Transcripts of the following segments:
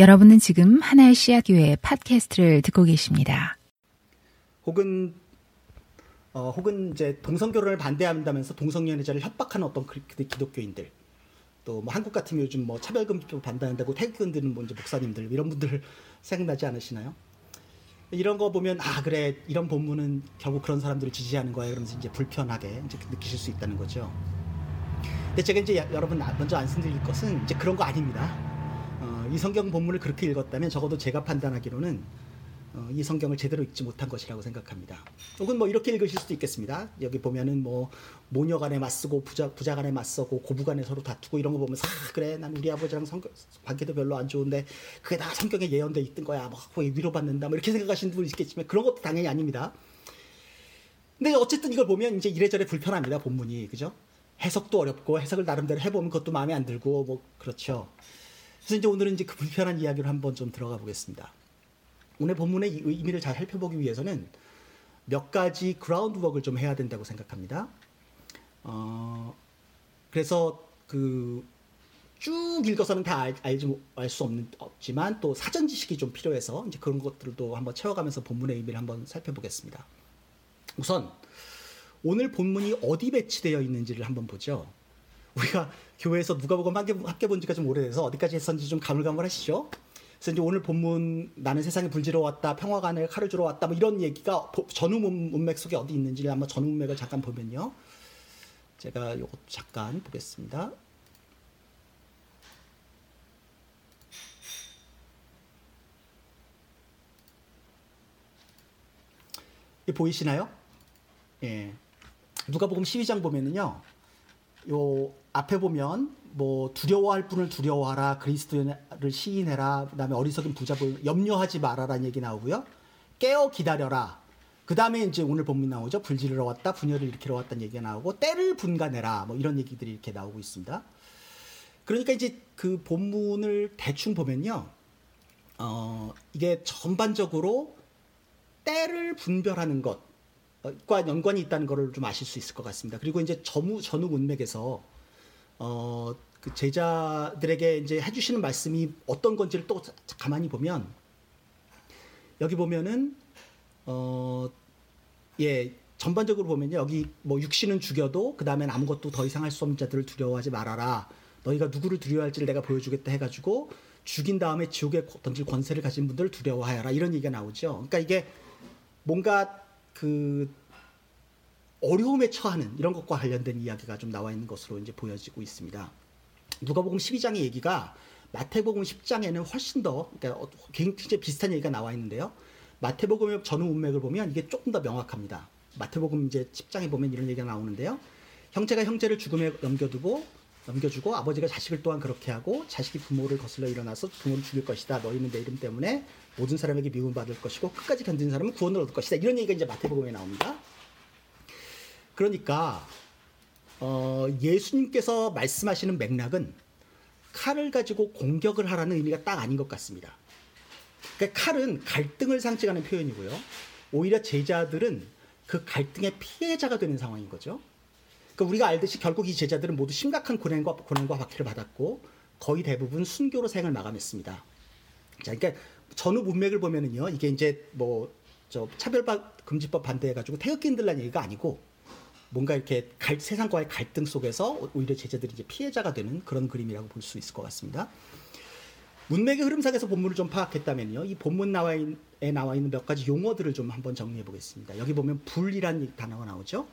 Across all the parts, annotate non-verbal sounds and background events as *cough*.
여러분은 지금 하나의 씨앗교회 팟캐스트를 듣고 계십니다. 혹은 어, 혹은 이제 동성 결혼을 반대한다면서 동성 연애자를 협박하는 어떤 그, 그 기독교인들 또 뭐 한국 같으면 요즘 뭐 차별금지법 반대한다고 태극기 드는 뭐 목사님들 이런 분들 *laughs* 생각나지 않으시나요? 이런 거 보면 아 그래 이런 본문은 결국 그런 사람들을 지지하는 거야 그러면서 이제 불편하게 이제 느끼실 수 있다는 거죠. 근데 제가 이제 여러분 먼저 말씀드릴 것은 이제 그런 거 아닙니다. 어, 이 성경 본문을 그렇게 읽었다면 적어도 제가 판단하기로는 어, 이 성경을 제대로 읽지 못한 것이라고 생각합니다. 혹은 뭐 이렇게 읽으실 수도 있겠습니다. 여기 보면은 뭐 모녀 간에 맞서고 부자 부자 간에 맞서고 고부 간에 서로 다투고 이런 거 보면서 아, 그래 난 우리 아버지랑 성격 관계도 별로 안 좋은데 그게 다 성경에 예언돼 있던 거야. 뭐 위로받는다. 뭐 이렇게 생각하시는 분이 있겠지만 그런 것도 당연히 아닙니다. 근데 어쨌든 이걸 보면 이제 이래저래 불편합니다. 본문이 그죠? 해석도 어렵고 해석을 나름대로 해보면 그것도 마음에 안 들고 뭐 그렇죠. 그래서 이제 오늘은 이제 그 불편한 이야기를 한번 좀 들어가 보겠습니다. 오늘 본문의 의미를 잘 살펴보기 위해서는 몇 가지 groundwork를 좀 해야 된다고 생각합니다. 어, 그래서 그 쭉 읽어서는 다 알, 알지 알 수 없는 없지만 또 사전 지식이 좀 필요해서 이제 그런 것들도 한번 채워가면서 본문의 의미를 한번 살펴보겠습니다. 우선 오늘 본문이 어디 배치되어 있는지를 한번 보죠. 우리가 교회에서 누가복음 함께, 본 지가 좀 오래돼서 어디까지 했었는지 좀 가물가물하시죠? 그래서 이제 오늘 본문 나는 세상에 불지러 왔다 평화가 아니라 칼을 주러 왔다 뭐 이런 얘기가 전후 문맥 속에 어디 있는지 한번 전후 문맥을 잠깐 보면요. 제가 이것 잠깐 보겠습니다. 보이시나요? 예. 누가복음 12장 보면은요. 요 앞에 보면 뭐 두려워할 분을 두려워하라 그리스도를 시인해라 그다음에 어리석은 부자를 염려하지 말아라는 얘기 나오고요. 깨어 기다려라. 그 다음에 이제 오늘 본문 나오죠. 불지르러 왔다 분열을 일으키러 왔다는 얘기가 나오고 때를 분간해라 뭐 이런 얘기들이 이렇게 나오고 있습니다. 그러니까 이제 그 본문을 대충 보면요. 어 이게 전반적으로 때를 분별하는 것 과 연관이 있다는 것을 좀 아실 수 있을 것 같습니다. 그리고 이제 전후 전후 문맥에서 어, 그 제자들에게 이제 해주시는 말씀이 어떤 건지를 또 가만히 보면 여기 보면은 어, 예 전반적으로 보면요. 여기 뭐 육신은 죽여도 그 다음엔 아무것도 더 이상 할 수 없는 자들을 두려워하지 말아라. 너희가 누구를 두려워할지를 내가 보여주겠다 해가지고 죽인 다음에 지옥에 던질 권세를 가진 분들을 두려워하여라. 이런 얘기가 나오죠. 그러니까 이게 뭔가 그 어려움에 처하는 이런 것과 관련된 이야기가 좀 나와 있는 것으로 이제 보여지고 있습니다. 누가복음 12장의 얘기가 마태복음 10장에는 훨씬 더 그러니까 어, 굉장히 비슷한 얘기가 나와 있는데요. 마태복음의 전후 문맥을 보면 이게 조금 더 명확합니다. 마태복음 이제 10장에 보면 이런 얘기가 나오는데요. 형제가 형제를 죽음에 넘겨두고 넘겨주고 아버지가 자식을 또한 그렇게 하고 자식이 부모를 거슬러 일어나서 부모를 죽일 것이다. 너희는 내 이름 때문에 모든 사람에게 미움 받을 것이고 끝까지 견디는 사람은 구원을 얻을 것이다. 이런 얘기가 이제 마태복음에 나옵니다. 그러니까 어, 예수님께서 말씀하시는 맥락은 칼을 가지고 공격을 하라는 의미가 딱 아닌 것 같습니다. 그러니까 칼은 갈등을 상징하는 표현이고요. 오히려 제자들은 그 갈등의 피해자가 되는 상황인 거죠. 그러니까 우리가 알듯이 결국 이 제자들은 모두 심각한 고난과 고난과 박해를 받았고 거의 대부분 순교로 생을 마감했습니다. 자, 그러니까 전후 문맥을 보면은요, 이게 이제 뭐 저 차별박 금지법 반대해가지고 태극기 흔들란 얘기가 아니고 뭔가 이렇게 갈, 세상과의 갈등 속에서 오히려 제자들이 이제 피해자가 되는 그런 그림이라고 볼 수 있을 것 같습니다. 문맥의 흐름상에서 본문을 좀 파악했다면요. 이 본문 나와에 나와 있는 몇 가지 용어들을 좀 한번 정리해 보겠습니다. 여기 보면 불이라는 단어가 나오죠.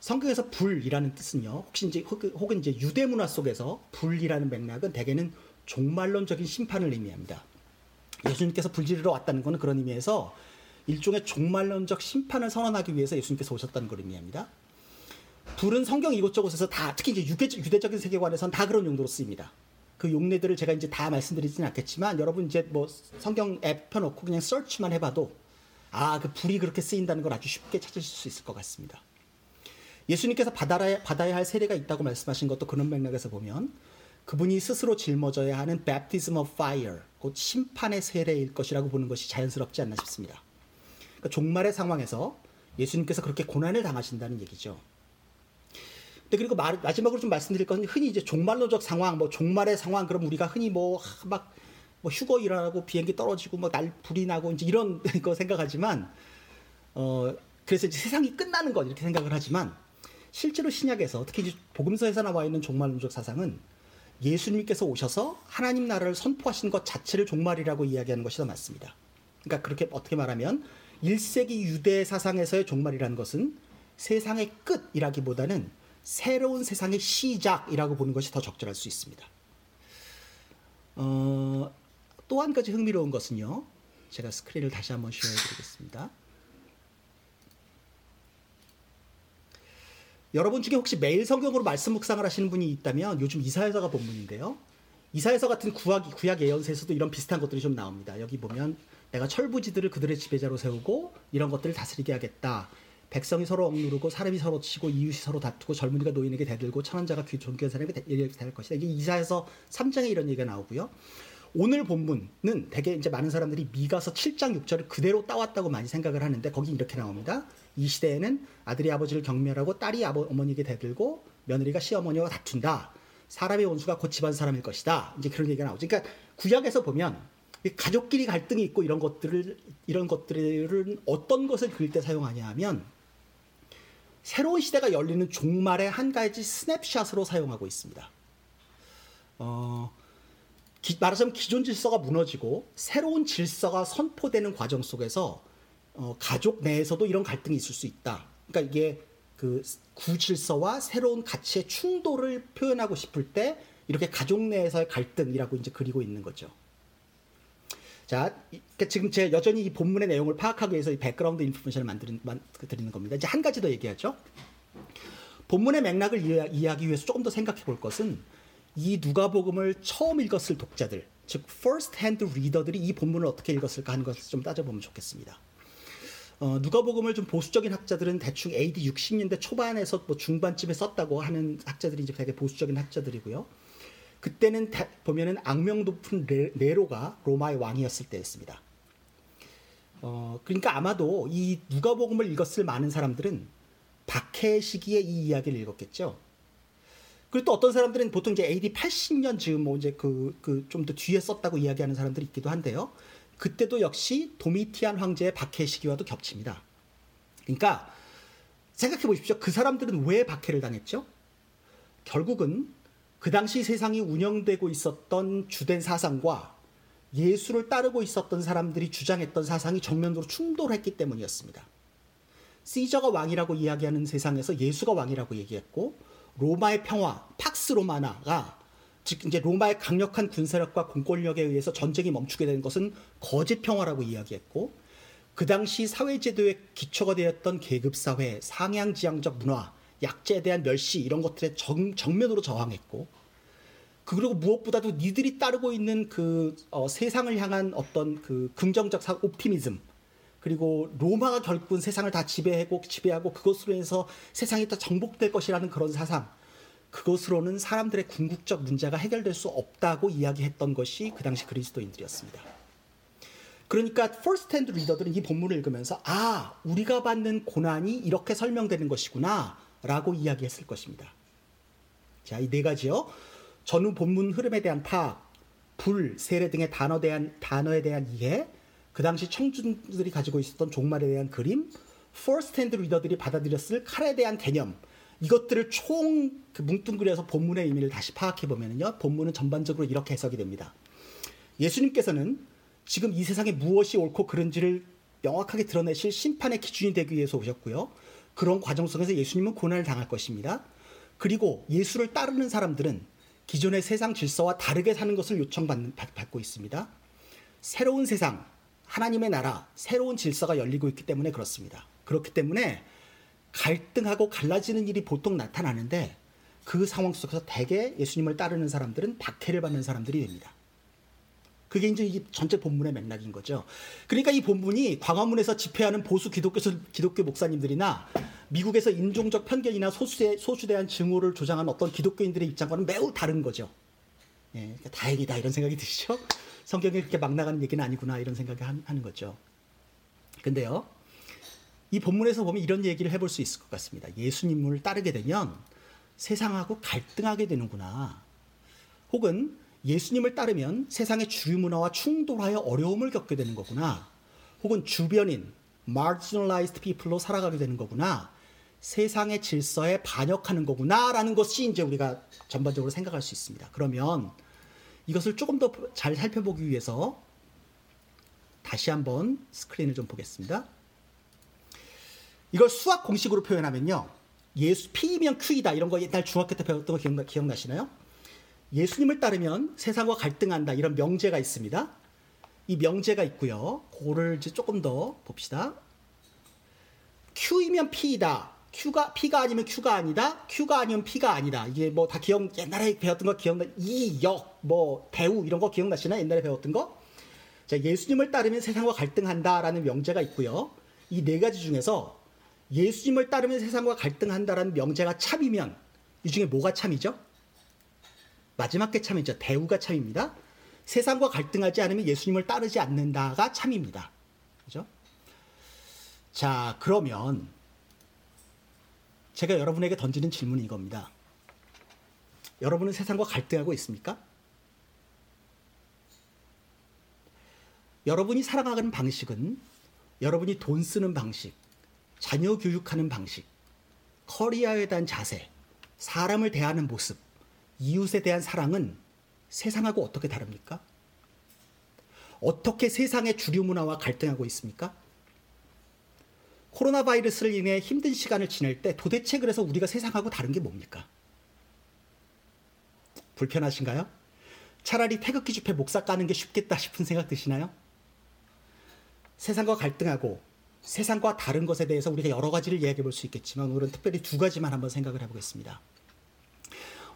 성경에서 불이라는 뜻은요. 혹시 이제 혹은 이제 유대 문화 속에서 불이라는 맥락은 대개는 종말론적인 심판을 의미합니다. 예수님께서 불지르러 왔다는 것은 그런 의미에서 일종의 종말론적 심판을 선언하기 위해서 예수님께서 오셨다는 걸 의미합니다. 불은 성경 이곳저곳에서 다 특히 이제 유대, 유대 적인 세계관에선 다 그런 용도로 쓰입니다. 그 용례들을 제가 이제 다 말씀드리지는 않겠지만 여러분 이제 뭐 성경 앱 펴놓고 그냥 서치만 해봐도 아 그 불이 그렇게 쓰인다는 걸 아주 쉽게 찾으실 수 있을 것 같습니다. 예수님께서 받아야, 받아야 할 세례가 있다고 말씀하신 것도 그런 맥락에서 보면 그분이 스스로 짊어져야 하는 baptism of fire, 곧 심판의 세례일 것이라고 보는 것이 자연스럽지 않나 싶습니다. 그러니까 종말의 상황에서 예수님께서 그렇게 고난을 당하신다는 얘기죠. 근데 그리고 말, 마지막으로 좀 말씀드릴 건 흔히 이제 종말로적 상황, 뭐 종말의 상황, 그럼 우리가 흔히 뭐막 뭐 휴거 일하고 비행기 떨어지고 뭐 날 불이 나고 이제 이런 *laughs* 거 생각하지만 어 그래서 이제 세상이 끝나는 것 이렇게 생각을 하지만 실제로 신약에서 특히 이제 복음서에서 나와 있는 종말론적 사상은 예수님께서 오셔서 하나님 나라를 선포하신 것 자체를 종말이라고 이야기하는 것이 더 맞습니다. 그러니까 그렇게 어떻게 말하면 1세기 유대 사상에서의 종말이라는 것은 세상의 끝이라기보다는 새로운 세상의 시작이라고 보는 것이 더 적절할 수 있습니다. 어, 또 한 가지 흥미로운 것은요. 제가 스크린을 다시 한번 쉐어해 드리겠습니다. 여러분 중에 혹시 매일 성경으로 말씀 묵상을 하시는 분이 있다면 요즘 이사야서가 본문인데요. 이사야서 같은 구약, 구약 예언서에서도 이런 비슷한 것들이 좀 나옵니다. 여기 보면 내가 철부지들을 그들의 지배자로 세우고 이런 것들을 다스리게 하겠다. 백성이 서로 억누르고 사람이 서로 치고 이웃이 서로 다투고 젊은이가 노인에게 대들고 천한 자가 귀 존귀한 사람에게 될 것이다. 이게 이사에서 3장에 이런 얘기가 나오고요. 오늘 본문은 되게 이제 많은 사람들이 미가서 7장 6절을 그대로 따왔다고 많이 생각을 하는데 거기 이렇게 나옵니다. 이 시대에는 아들이 아버지를 경멸하고 딸이 아버, 어머니에게 대들고 며느리가 시어머니와 다툰다. 사람의 원수가 곧 집안 사람일 것이다. 이제 그런 얘기가 나오죠. 그러니까 구약에서 보면 가족끼리 갈등이 있고 이런 것들을 이런 것들은 어떤 것을 그릴 때 사용하냐 하면 새로운 시대가 열리는 종말의 한 가지 스냅샷으로 사용하고 있습니다. 어, 기, 말하자면 기존 질서가 무너지고 새로운 질서가 선포되는 과정 속에서 어, 가족 내에서도 이런 갈등이 있을 수 있다. 그러니까 이게 그 구질서와 새로운 가치의 충돌을 표현하고 싶을 때 이렇게 가족 내에서의 갈등이라고 이제 그리고 있는 거죠. 자, 그러니까 지금 제 여전히 이 본문의 내용을 파악하기 위해서 이 background information을 만드는, 드리는 겁니다. 이제 한 가지 더 얘기하죠. 본문의 맥락을 이해하기 위해서 조금 더 생각해 볼 것은 이 누가복음을 처음 읽었을 독자들, 즉 first hand reader들이 이 본문을 어떻게 읽었을까 하는 것을 좀 따져보면 좋겠습니다. 어, 누가복음을 좀 보수적인 학자들은 대충 AD 60년대 초반에서 뭐 중반쯤에 썼다고 하는 학자들이 이제 되게 보수적인 학자들이고요. 그때는 다, 보면은 악명 높은 레, 로가 로마의 왕이었을 때였습니다. 어, 그러니까 아마도 이 누가복음을 읽었을 많은 사람들은 박해 시기에 이 이야기를 읽었겠죠. 그리고 또 어떤 사람들은 보통 이제 AD 80년 즈음 뭐 이제 그 그 좀 더 뒤에 썼다고 이야기하는 사람들이 있기도 한데요. 그때도 역시 도미티안 황제의 박해 시기와도 겹칩니다. 그러니까 생각해 보십시오. 그 사람들은 왜 박해를 당했죠? 결국은 그 당시 세상이 운영되고 있었던 주된 사상과 예수를 따르고 있었던 사람들이 주장했던 사상이 정면으로 충돌했기 때문이었습니다. 시저가 왕이라고 이야기하는 세상에서 예수가 왕이라고 얘기했고 로마의 평화, 팍스 로마나가 즉 이제 로마의 강력한 군사력과 공권력에 의해서 전쟁이 멈추게 된 것은 거짓 평화라고 이야기했고 그 당시 사회 제도의 기초가 되었던 계급 사회, 상향지향적 문화, 약자에 대한 멸시 이런 것들에 정, 정면으로 저항했고 그리고 무엇보다도 니들이 따르고 있는 그 어, 세상을 향한 어떤 그 긍정적 사, optimism 그리고 로마가 결국은 세상을 다 지배하고 지배하고 그것으로 해서 세상이 더 정복될 것이라는 그런 사상 그것으로는 사람들의 궁극적 문제가 해결될 수 없다고 이야기했던 것이 그 당시 그리스도인들이었습니다. 그러니까 first hand reader들은 이 본문을 읽으면서 아 우리가 받는 고난이 이렇게 설명되는 것이구나 라고 이야기했을 것입니다. 자, 이 네 가지요. 전후 본문 흐름에 대한 파악, 불, 세례 등의 단어 대한, 단어에 대한 이해, 그 당시 청중들이 가지고 있었던 종말에 대한 그림, first hand reader들이 받아들였을 칼에 대한 개념, 이것들을 총 그 뭉뚱그려서 본문의 의미를 다시 파악해 보면요, 본문은 전반적으로 이렇게 해석이 됩니다. 예수님께서는 지금 이 세상에 무엇이 옳고 그른지를 명확하게 드러내실 심판의 기준이 되기 위해서 오셨고요. 그런 과정 속에서 예수님은 고난을 당할 것입니다. 그리고 예수를 따르는 사람들은 기존의 세상 질서와 다르게 사는 것을 요청받고 있습니다. 새로운 세상, 하나님의 나라, 새로운 질서가 열리고 있기 때문에 그렇습니다. 그렇기 때문에 갈등하고 갈라지는 일이 보통 나타나는데 그 상황 속에서 대개 예수님을 따르는 사람들은 박해를 받는 사람들이 됩니다. 그게 이제 이 전체 본문의 맥락인 거죠. 그러니까 이 본문이 광화문에서 집회하는 보수 기독교, 기독교 목사님들이나 미국에서 인종적 편견이나 소수에, 소수에 대한 증오를 조장한 어떤 기독교인들의 입장과는 매우 다른 거죠. 예, 그러니까 다행이다 이런 생각이 드시죠? 성경에 그렇게 막 나가는 얘기는 아니구나 이런 생각을 하는 거죠. 근데요, 이 본문에서 보면 이런 얘기를 해볼 수 있을 것 같습니다. 예수님을 따르게 되면 세상하고 갈등하게 되는구나. 혹은 예수님을 따르면 세상의 주류 문화와 충돌하여 어려움을 겪게 되는 거구나. 혹은 주변인, marginalized people로 살아가게 되는 거구나. 세상의 질서에 반역하는 거구나라는 것이 이제 우리가 전반적으로 생각할 수 있습니다. 그러면 이것을 조금 더 잘 살펴보기 위해서 다시 한번 스크린을 좀 보겠습니다. 이걸 수학 공식으로 표현하면요. 예수 P면 Q이다 이런 거 옛날 중학교 때 배웠던 거 기억나, 기억나 시나요? 예수님을 따르면 세상과 갈등한다 이런 명제가 있습니다. 이 명제가 있고요. 그거를 이제 조금 더 봅시다. Q이면 P이다. Q가 P가 아니면 Q가 아니다. Q가 아니면 P가 아니다. 이게 뭐 다 기억 옛날에 배웠던 거 기억나 이역 뭐 배우 이런 거 기억나시나 옛날에 배웠던 거? 자 예수님을 따르면 세상과 갈등한다라는 명제가 있고요. 이 네 가지 중에서 예수님을 따르면 세상과 갈등한다라는 명제가 참이면 이 중에 뭐가 참이죠? 마지막 게 참이죠. 대우가 참입니다. 세상과 갈등하지 않으면 예수님을 따르지 않는다가 참입니다. 그죠? 자, 그러면 제가 여러분에게 던지는 질문이 이겁니다. 여러분은 세상과 갈등하고 있습니까? 여러분이 살아가는 방식은 여러분이 돈 쓰는 방식, 자녀 교육하는 방식, 커리어에 대한 자세, 사람을 대하는 모습, 이웃에 대한 사랑은 세상하고 어떻게 다릅니까? 어떻게 세상의 주류 문화와 갈등하고 있습니까? 코로나 바이러스를 인해 힘든 시간을 지낼 때 도대체 그래서 우리가 세상하고 다른 게 뭡니까? 불편하신가요? 차라리 태극기 집회 목사 까는 게 쉽겠다 싶은 생각 드시나요? 세상과 갈등하고 세상과 다른 것에 대해서 우리가 여러 가지를 이야기해 볼 수 있겠지만 오늘은 특별히 두 가지만 한번 생각을 해보겠습니다.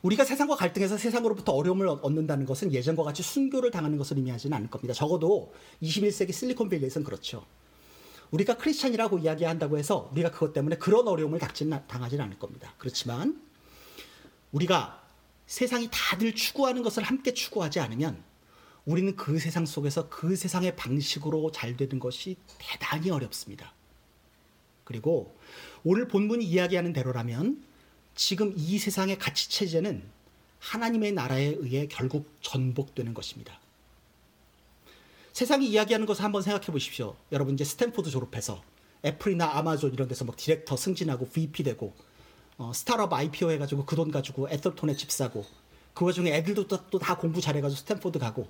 우리가 세상과 갈등해서 세상으로부터 어려움을 얻는다는 것은 예전과 같이 순교를 당하는 것을 의미하지는 않을 겁니다. 적어도 21세기 실리콘밸리에서는 그렇죠. 우리가 크리스찬이라고 이야기한다고 해서 우리가 그것 때문에 그런 어려움을 당하지는 않을 겁니다. 그렇지만 우리가 세상이 다들 추구하는 것을 함께 추구하지 않으면 우리는 그 세상 속에서 그 세상의 방식으로 잘 되는 것이 대단히 어렵습니다. 그리고 오늘 본문이 이야기하는 대로라면 지금 이 세상의 가치 체제는 하나님의 나라에 의해 결국 전복되는 것입니다. 세상이 이야기하는 것을 한번 생각해 보십시오. 여러분 이제 스탠포드 졸업해서 애플이나 아마존 이런 데서 막 디렉터 승진하고 VP 되고 어, 스타트업 IPO 해가지고 그 돈 가지고 애써튼에 집 사고 그 와중에 애들도 또 다 공부 잘해가지고 스탠포드 가고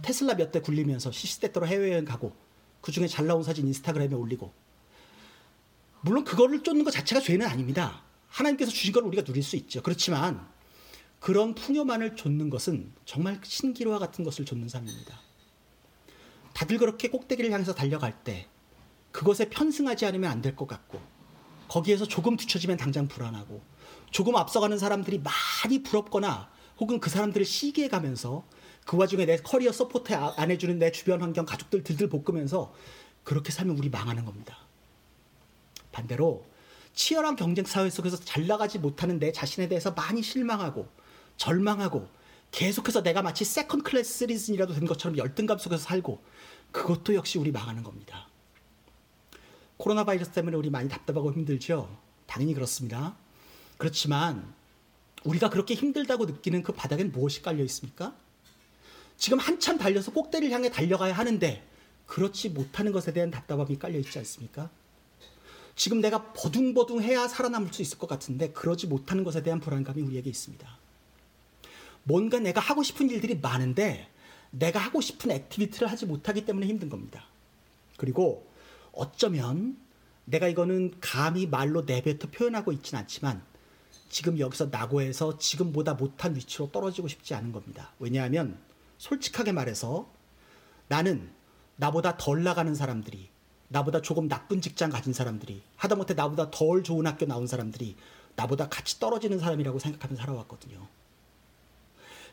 테슬라 몇 대 굴리면서 시시때때로 해외여행 가고 그 중에 잘 나온 사진 인스타그램에 올리고 물론 그거를 쫓는 것 자체가 죄는 아닙니다. 하나님께서 주신 걸 우리가 누릴 수 있죠. 그렇지만 그런 풍요만을 좇는 것은 정말 신기루와 같은 것을 좇는 삶입니다. 다들 그렇게 꼭대기를 향해서 달려갈 때 그것에 편승하지 않으면 안 될 것 같고 거기에서 조금 뒤처지면 당장 불안하고 조금 앞서가는 사람들이 많이 부럽거나 혹은 그 사람들을 시기해 가면서 그 와중에 내 커리어 support 안 해주는 내 주변 환경 가족들 들들 볶으면서 그렇게 살면 우리 망하는 겁니다. 반대로 치열한 경쟁 사회 속에서 잘 나가지 못하는 내 자신에 대해서 많이 실망하고 절망하고 계속해서 내가 마치 second class citizen이라도 된 것처럼 열등감 속에서 살고 그것도 역시 우리 망하는 겁니다. 코로나 바이러스 때문에 우리 많이 답답하고 힘들죠? 당연히 그렇습니다. 그렇지만 우리가 그렇게 힘들다고 느끼는 그 바닥엔 무엇이 깔려 있습니까? 지금 한참 달려서 꼭대기를 향해 달려가야 하는데 그렇지 못하는 것에 대한 답답함이 깔려 있지 않습니까? 지금 내가 버둥버둥 해야 살아남을 수 있을 것 같은데 그러지 못하는 것에 대한 불안감이 우리에게 있습니다. 뭔가 내가 하고 싶은 일들이 많은데 내가 하고 싶은 activity를 하지 못하기 때문에 힘든 겁니다. 그리고 어쩌면 내가 이거는 감히 말로 내뱉어 표현하고 있진 않지만 지금 여기서 낙오해서 지금보다 못한 위치로 떨어지고 싶지 않은 겁니다. 왜냐하면 솔직하게 말해서 나는 나보다 덜 나가는 사람들이 나보다 조금 나쁜 직장 가진 사람들이 하다못해 나보다 덜 좋은 학교 나온 사람들이 나보다 가치 떨어지는 사람이라고 생각하며 살아왔거든요.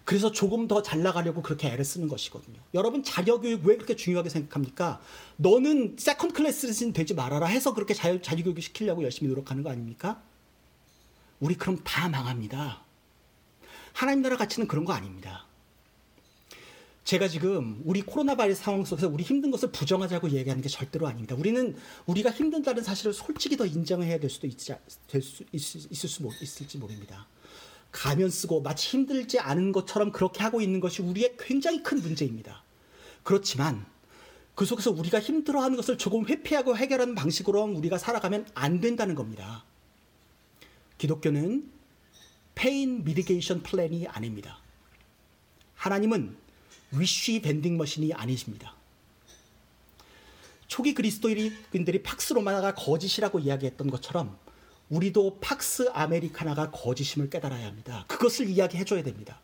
그래서 조금 더 잘 나가려고 그렇게 애를 쓰는 것이거든요. 여러분 자녀교육 왜 그렇게 중요하게 생각합니까? 너는 second class는 되지 말아라 해서 그렇게 자녀, 자녀교육 시키려고 열심히 노력하는 거 아닙니까? 우리 그럼 다 망합니다. 하나님 나라 가치는 그런 거 아닙니다. 제가 지금 우리 코로나 바이러스 상황 속에서 우리 힘든 것을 부정하자고 얘기하는 게 절대로 아닙니다. 우리는 우리가 힘든다는 사실을 솔직히 더 인정해야 될 수도 있지, 될 수 있을 수 있을지 모릅니다. 가면 쓰고 마치 힘들지 않은 것처럼 그렇게 하고 있는 것이 우리의 굉장히 큰 문제입니다. 그렇지만 그 속에서 우리가 힘들어하는 것을 조금 회피하고 해결하는 방식으로 우리가 살아가면 안 된다는 겁니다. 기독교는 pain mitigation plan이 아닙니다. 하나님은 wish vending machine이 아니십니다. 초기 그리스도인들이 팍스 로마나가 거짓이라고 이야기했던 것처럼 우리도 팍스 아메리카나가 거짓임을 깨달아야 합니다. 그것을 이야기해 줘야 됩니다.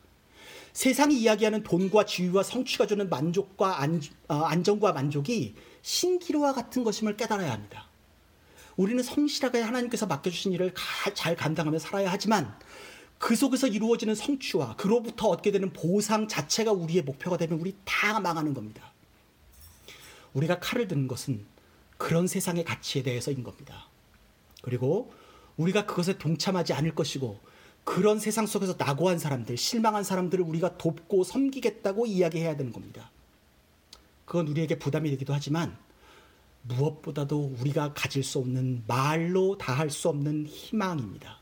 세상이 이야기하는 돈과 지위와 성취가 주는 만족과 안, 어, 안정과 만족이 신기루와 같은 것임을 깨달아야 합니다. 우리는 성실하게 하나님께서 맡겨주신 일을 잘 감당하며 살아야 하지만 그 속에서 이루어지는 성취와 그로부터 얻게 되는 보상 자체가 우리의 목표가 되면 우리 다 망하는 겁니다. 우리가 칼을 드는 것은 그런 세상의 가치에 대해서인 겁니다. 그리고 우리가 그것에 동참하지 않을 것이고 그런 세상 속에서 낙오한 사람들, 실망한 사람들을 우리가 돕고 섬기겠다고 이야기해야 되는 겁니다. 그건 우리에게 부담이 되기도 하지만 무엇보다도 우리가 가질 수 없는 말로 다 할 수 없는 희망입니다.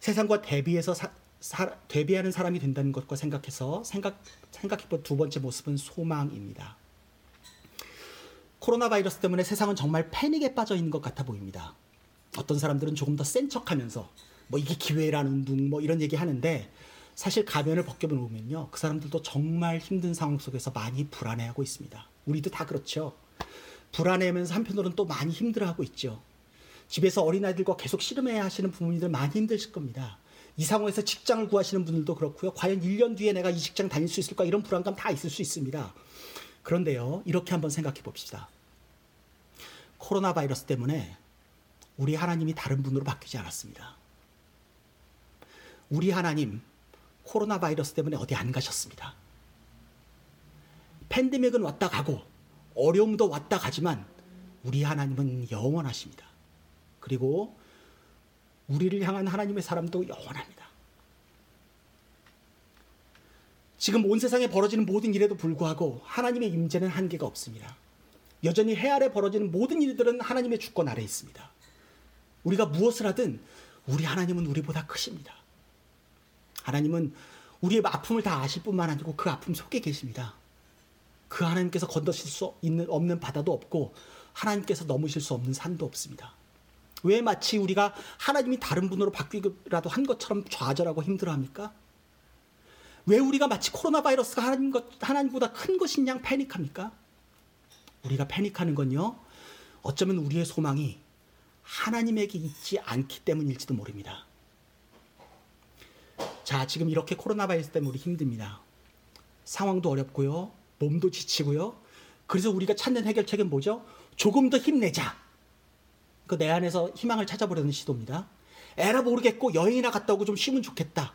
세상과 대비해서 사, 사, 대비하는 사람이 된다는 것과 생각해서 생각 생각해본 두 번째 모습은 소망입니다. 코로나 바이러스 때문에 세상은 정말 패닉에 빠져 있는 것 같아 보입니다. 어떤 사람들은 조금 더 센 척하면서 뭐 이게 기회라는 둥뭐 이런 얘기 하는데 사실 가면을 벗겨보면요 그 사람들도 정말 힘든 상황 속에서 많이 불안해하고 있습니다. 우리도 다 그렇죠. 불안해하면서 한편으로는 또 많이 힘들어하고 있죠. 집에서 어린아이들과 계속 씨름해야 하시는 부모님들 많이 힘드실 겁니다. 이 상황에서 직장을 구하시는 분들도 그렇고요. 과연 1년 뒤에 내가 이 직장 다닐 수 있을까 이런 불안감 다 있을 수 있습니다. 그런데요. 이렇게 한번 생각해 봅시다. 코로나 바이러스 때문에 우리 하나님이 다른 분으로 바뀌지 않았습니다. 우리 하나님 코로나 바이러스 때문에 어디 안 가셨습니다. 팬데믹은 왔다 가고 어려움도 왔다 가지만 우리 하나님은 영원하십니다. 그리고 우리를 향한 하나님의 사람도 영원합니다. 지금 온 세상에 벌어지는 모든 일에도 불구하고 하나님의 임재는 한계가 없습니다. 여전히 해 아래 벌어지는 모든 일들은 하나님의 주권 아래 있습니다. 우리가 무엇을 하든 우리 하나님은 우리보다 크십니다. 하나님은 우리의 아픔을 다 아실 뿐만 아니고 그 아픔 속에 계십니다. 그 하나님께서 건너실 수 있는 없는 바다도 없고 하나님께서 넘으실 수 없는 산도 없습니다. 왜 마치 우리가 하나님이 다른 분으로 바뀌기라도 한 것처럼 좌절하고 힘들어합니까? 왜 우리가 마치 코로나 바이러스가 하나님 것, 하나님보다 큰 것인 양 패닉합니까? 우리가 패닉하는 건요, 어쩌면 우리의 소망이 하나님에게 있지 않기 때문일지도 모릅니다. 자, 지금 이렇게 코로나 바이러스 때문에 우리 힘듭니다. 상황도 어렵고요, 몸도 지치고요. 그래서 우리가 찾는 해결책은 뭐죠? 조금 더 힘내자. 그 내 안에서 희망을 찾아보려는 시도입니다. 에라 모르겠고 여행이나 갔다 오고 좀 쉬면 좋겠다.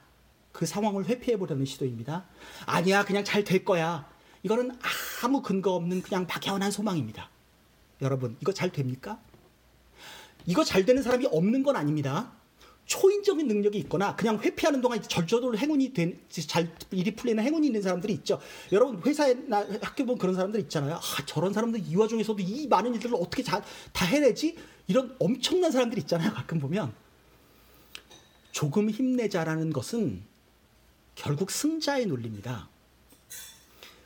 그 상황을 회피해보려는 시도입니다. 아니야, 그냥 잘 될 거야. 이거는 아무 근거 없는 그냥 막연한 소망입니다. 여러분, 이거 잘 됩니까? 이거 잘 되는 사람이 없는 건 아닙니다. 초인적인 능력이 있거나 그냥 회피하는 동안 절저로 행운이 된, 잘 일이 풀리는 행운이 있는 사람들이 있죠. 여러분 회사나 학교 보면 그런 사람들 있잖아요. 아, 저런 사람들 이 와중에서도 이 많은 일들을 어떻게 다, 다 해내지? 이런 엄청난 사람들 있잖아요. 가끔 보면. 조금 힘내자라는 것은 결국 승자의 논리입니다.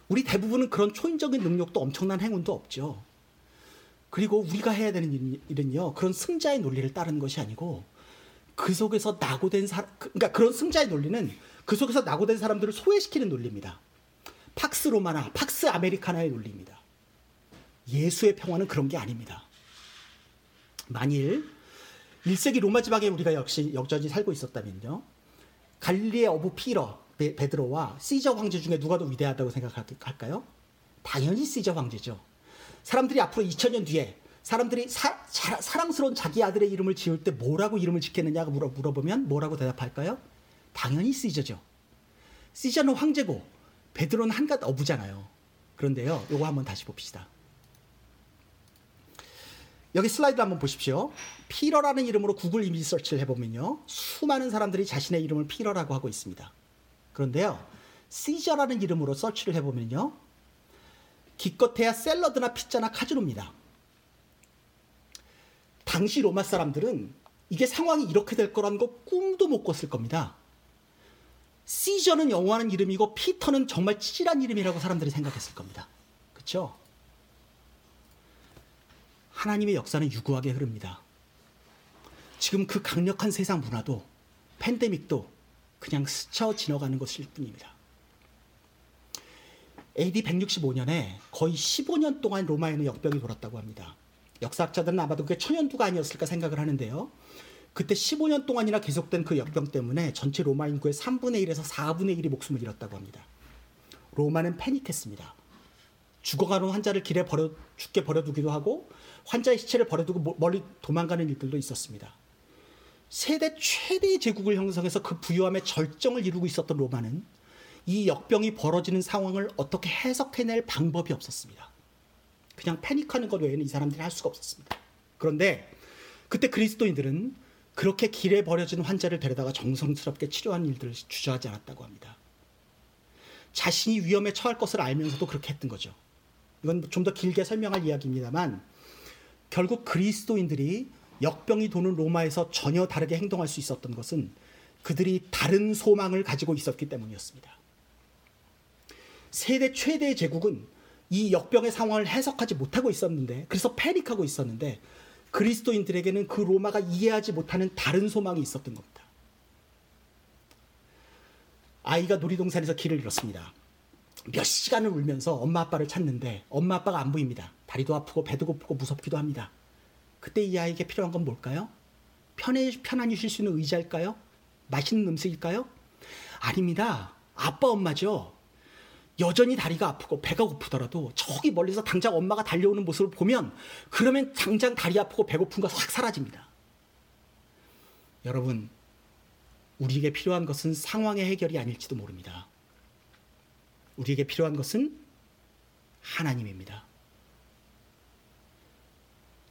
우리 대부분은 그런 초인적인 능력도 엄청난 행운도 없죠. 그리고 우리가 해야 되는 일은요, 그런 승자의 논리를 따르는 것이 아니고, 그 속에서 낙오된 사람, 그, 그러니까 그런 승자의 논리는 그 속에서 낙오된 사람들을 소외시키는 논리입니다. 팍스 로마나, 팍스 아메리카나의 논리입니다. 예수의 평화는 그런 게 아닙니다. 만일 1세기 로마 지방에 우리가 역시 역전이 살고 있었다면요. 갈릴리 어부 피러, 베, 베드로와 시저 황제 중에 누가 더 위대하다고 생각할까요? 당연히 시저 황제죠. 사람들이 앞으로 2000년 뒤에 사람들이 사, 사, 사랑스러운 자기 아들의 이름을 지을 때 뭐라고 이름을 짓겠느냐고 물어, 물어보면 뭐라고 대답할까요? 당연히 시저죠. 시저는 황제고 베드로는 한갓 어부잖아요. 그런데요, 요거 한번 다시 봅시다. 여기 슬라이드 한번 보십시오. 피러라는 이름으로 구글 이미지 서치를 해보면요. 수많은 사람들이 자신의 이름을 피러라고 하고 있습니다. 그런데요. 시저라는 이름으로 서치를 해보면요. 기껏해야 샐러드나 피자나 카지노입니다. 당시 로마 사람들은 이게 상황이 이렇게 될 거라는 거 꿈도 못 꿨을 겁니다. 시저는 영원한 이름이고 피터는 정말 찌질한 이름이라고 사람들이 생각했을 겁니다. 그렇죠? 하나님의 역사는 유구하게 흐릅니다. 지금 그 강력한 세상 문화도 팬데믹도 그냥 스쳐 지나가는 것일 뿐입니다. AD 165년에 거의 15년 동안 로마에는 역병이 돌았다고 합니다. 역사학자들은 아마도 그게 천연두가 아니었을까 생각을 하는데요. 그때 15년 동안이나 계속된 그 역병 때문에 전체 로마 인구의 3분의 1에서 4분의 1이 목숨을 잃었다고 합니다. 로마는 패닉했습니다. 죽어가는 환자를 길에 버려 죽게 버려두기도 하고 환자의 시체를 버려두고 멀리 도망가는 일들도 있었습니다. 세대 최대의 제국을 형성해서 그 부유함의 절정을 이루고 있었던 로마는 이 역병이 벌어지는 상황을 어떻게 해석해낼 방법이 없었습니다. 그냥 패닉하는 것 외에는 이 사람들이 할 수가 없었습니다. 그런데 그때 그리스도인들은 그렇게 길에 버려진 환자를 데려다가 정성스럽게 치료한 일들을 주저하지 않았다고 합니다. 자신이 위험에 처할 것을 알면서도 그렇게 했던 거죠. 이건 좀 더 길게 설명할 이야기입니다만 결국 그리스도인들이 역병이 도는 로마에서 전혀 다르게 행동할 수 있었던 것은 그들이 다른 소망을 가지고 있었기 때문이었습니다. 세대 최대의 제국은 이 역병의 상황을 해석하지 못하고 있었는데 그래서 패닉하고 있었는데 그리스도인들에게는 그 로마가 이해하지 못하는 다른 소망이 있었던 겁니다. 아이가 놀이동산에서 길을 잃었습니다. 몇 시간을 울면서 엄마 아빠를 찾는데 엄마 아빠가 안 보입니다. 다리도 아프고 배도 고프고 무섭기도 합니다. 그때 이 아이에게 필요한 건 뭘까요? 편해, 편안히 쉴 수 있는 의자일까요? 맛있는 음식일까요? 아닙니다. 아빠 엄마죠. 여전히 다리가 아프고 배가 고프더라도 저기 멀리서 당장 엄마가 달려오는 모습을 보면 그러면 당장 다리 아프고 배고픈 거확 사라집니다. 여러분, 우리에게 필요한 것은 상황의 해결이 아닐지도 모릅니다. 우리에게 필요한 것은 하나님입니다.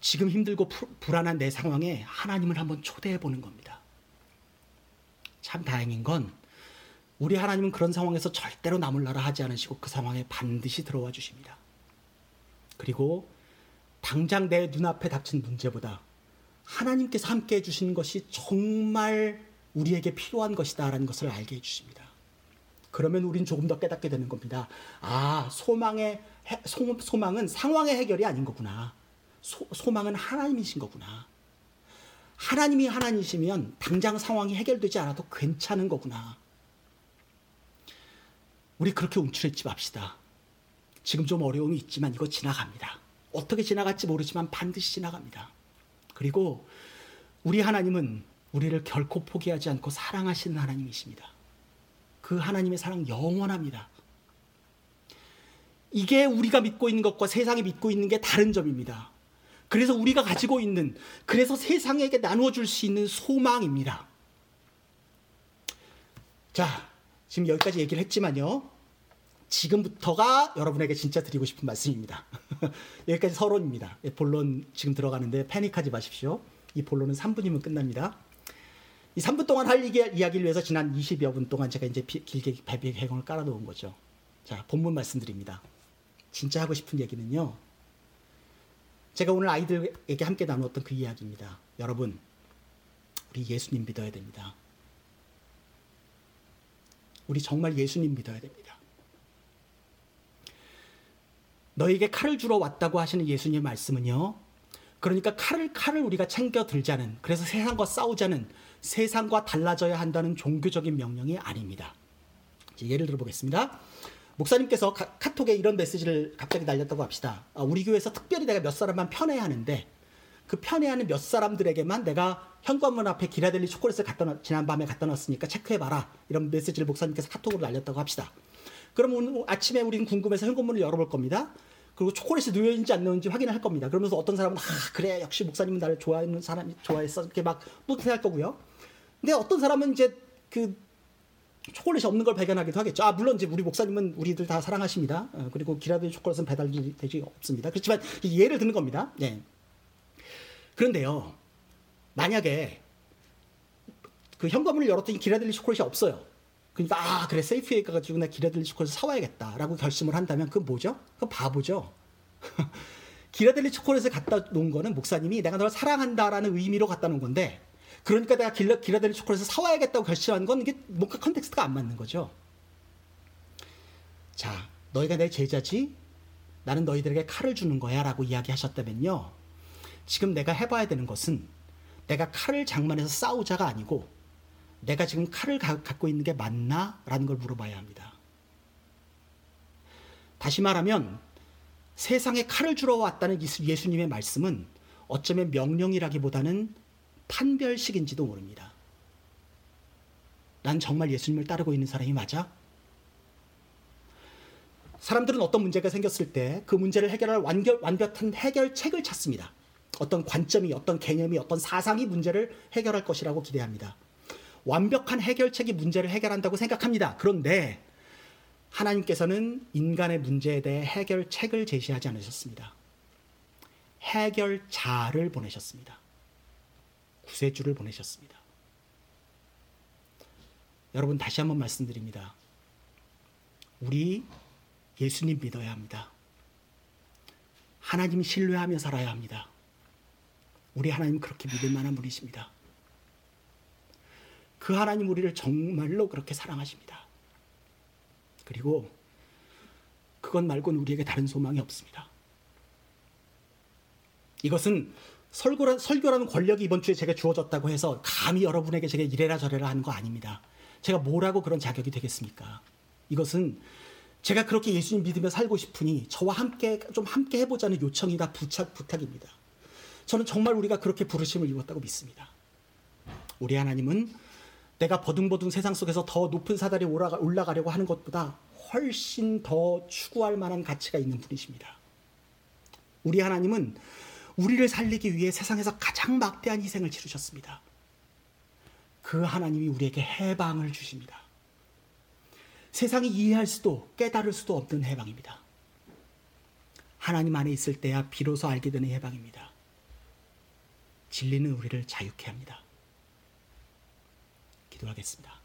지금 힘들고 불안한 내 상황에 하나님을 한번 초대해 보는 겁니다. 참 다행인 건 우리 하나님은 그런 상황에서 절대로 나물나라 하지 않으시고 그 상황에 반드시 들어와 주십니다. 그리고 당장 내 눈앞에 닥친 문제보다 하나님께서 함께 해주시는 것이 정말 우리에게 필요한 것이다라는 것을 알게 해주십니다. 그러면 우린 조금 더 깨닫게 되는 겁니다. 아, 소망의, 소망은 상황의 해결이 아닌 거구나. 소, 소망은 하나님이신 거구나. 하나님이 하나님이시면 당장 상황이 해결되지 않아도 괜찮은 거구나. 우리 그렇게 움츠렸지 맙시다. 지금 좀 어려움이 있지만 이거 지나갑니다. 어떻게 지나갈지 모르지만 반드시 지나갑니다. 그리고 우리 하나님은 우리를 결코 포기하지 않고 사랑하시는 하나님이십니다. 그 하나님의 사랑 영원합니다. 이게 우리가 믿고 있는 것과 세상이 믿고 있는 게 다른 점입니다. 그래서 우리가 가지고 있는, 그래서 세상에게 나누어 줄 수 있는 소망입니다. 자, 지금 여기까지 얘기를 했지만요. 지금부터가 여러분에게 진짜 드리고 싶은 말씀입니다. *laughs* 여기까지 서론입니다. 예, 본론 지금 들어가는데 패닉하지 마십시오. 이 본론은 3분이면 끝납니다. 이 3분 동안 할 이야기를 위해서 지난 20여 분 동안 제가 이제 길게 배비 개경을 깔아놓은 거죠. 자, 본문 말씀드립니다. 진짜 하고 싶은 얘기는요. 제가 오늘 아이들에게 함께 나누었던 그 이야기입니다. 여러분, 우리 예수님 믿어야 됩니다. 우리 정말 예수님 믿어야 됩니다. 너에게 칼을 주러 왔다고 하시는 예수님의 말씀은요. 그러니까 칼을 칼을 우리가 챙겨 들자는 그래서 세상과 싸우자는 세상과 달라져야 한다는 종교적인 명령이 아닙니다. 예를 들어 보겠습니다. 목사님께서 카, 톡에 이런 메시지를 갑자기 날렸다고 합시다. 아, 우리 교회에서 특별히 내가 몇 사람만 편애하는데 그 편애하는 몇 사람들에게만 내가 현관문 앞에 기라델리 초콜릿을 갖다 놨, 지난밤에 갖다 놨으니까 체크해봐라. 이런 메시지를 목사님께서 카톡으로 날렸다고 합시다. 그럼 오늘 아침에 우리는 궁금해서 현관문을 열어볼 겁니다. 그리고 초콜릿이 누워있는지 안 누워있는지 확인할 겁니다. 그러면서 어떤 사람은 아 그래 역시 목사님은 나를 좋아하는 사람이 좋아했어 이렇게 막 뿌듯해할 거고요. 근데 어떤 사람은 이제 그 초콜릿이 없는 걸 발견하기도 하겠죠. 아, 물론 이제 우리 목사님은 우리들 다 사랑하십니다. 어, 그리고 기라드 초콜릿은 배달되지 없습니다. 그렇지만 예를 드는 겁니다. 네. 그런데요, 만약에 그 현관문을 열었더니 Ghirardelli 초콜릿이 없어요. 그러니까 아 그래 Safeway 가가지고 나 Ghirardelli 초콜릿 사와야겠다라고 결심을 한다면 그건 뭐죠? 그건 바보죠. *laughs* Ghirardelli 초콜릿을 갖다 놓은 거는 목사님이 내가 너를 사랑한다라는 의미로 갖다 놓은 건데 그러니까 내가 길라, Ghirardelli 초콜릿을 사와야겠다고 결심한 건 이게 뭔가 context가 안 맞는 거죠. 자, 너희가 내 제자지? 나는 너희들에게 칼을 주는 거야 라고 이야기하셨다면요. 지금 내가 해봐야 되는 것은 내가 칼을 장만해서 싸우자가 아니고 내가 지금 칼을 가, 갖고 있는 게 맞나? 라는 걸 물어봐야 합니다. 다시 말하면 세상에 칼을 주러 왔다는 예수님의 말씀은 어쩌면 명령이라기보다는 판별식인지도 모릅니다. 난 정말 예수님을 따르고 있는 사람이 맞아? 사람들은 어떤 문제가 생겼을 때 그 문제를 해결할 완결, 완벽한 해결책을 찾습니다. 어떤 관점이, 어떤 개념이, 어떤 사상이 문제를 해결할 것이라고 기대합니다. 완벽한 해결책이 문제를 해결한다고 생각합니다. 그런데 하나님께서는 인간의 문제에 대해 해결책을 제시하지 않으셨습니다. 해결자를 보내셨습니다. 구세주를 보내셨습니다. 여러분 다시 한번 말씀드립니다. 우리 예수님 믿어야 합니다. 하나님 신뢰하며 살아야 합니다. 우리 하나님 그렇게 믿을 만한 분이십니다. 그 하나님 우리를 정말로 그렇게 사랑하십니다. 그리고 그것 말고는 우리에게 다른 소망이 없습니다. 이것은 설교라, 설교라는 권력이 이번 주에 제가 주어졌다고 해서 감히 여러분에게 제가 이래라 저래라 하는 거 아닙니다. 제가 뭐라고 그런 자격이 되겠습니까? 이것은 제가 그렇게 예수님 믿으며 살고 싶으니 저와 함께 좀 함께 해보자는 요청이다 부탁, 부탁입니다. 저는 정말 우리가 그렇게 부르심을 입었다고 믿습니다. 우리 하나님은 내가 버둥버둥 세상 속에서 더 높은 사다리 올라가, 올라가 려고 하는 것보다 훨씬 더 추구할 만한 가치가 있는 분이십니다. 우리 하나님은 우리를 살리기 위해 세상에서 가장 막대한 희생을 치르셨습니다. 그 하나님이 우리에게 해방을 주십니다. 세상이 이해할 수도 깨달을 수도 없는 해방입니다. 하나님 안에 있을 때야 비로소 알게 되는 해방입니다. 진리는 우리를 자유케 합니다. 기도하겠습니다.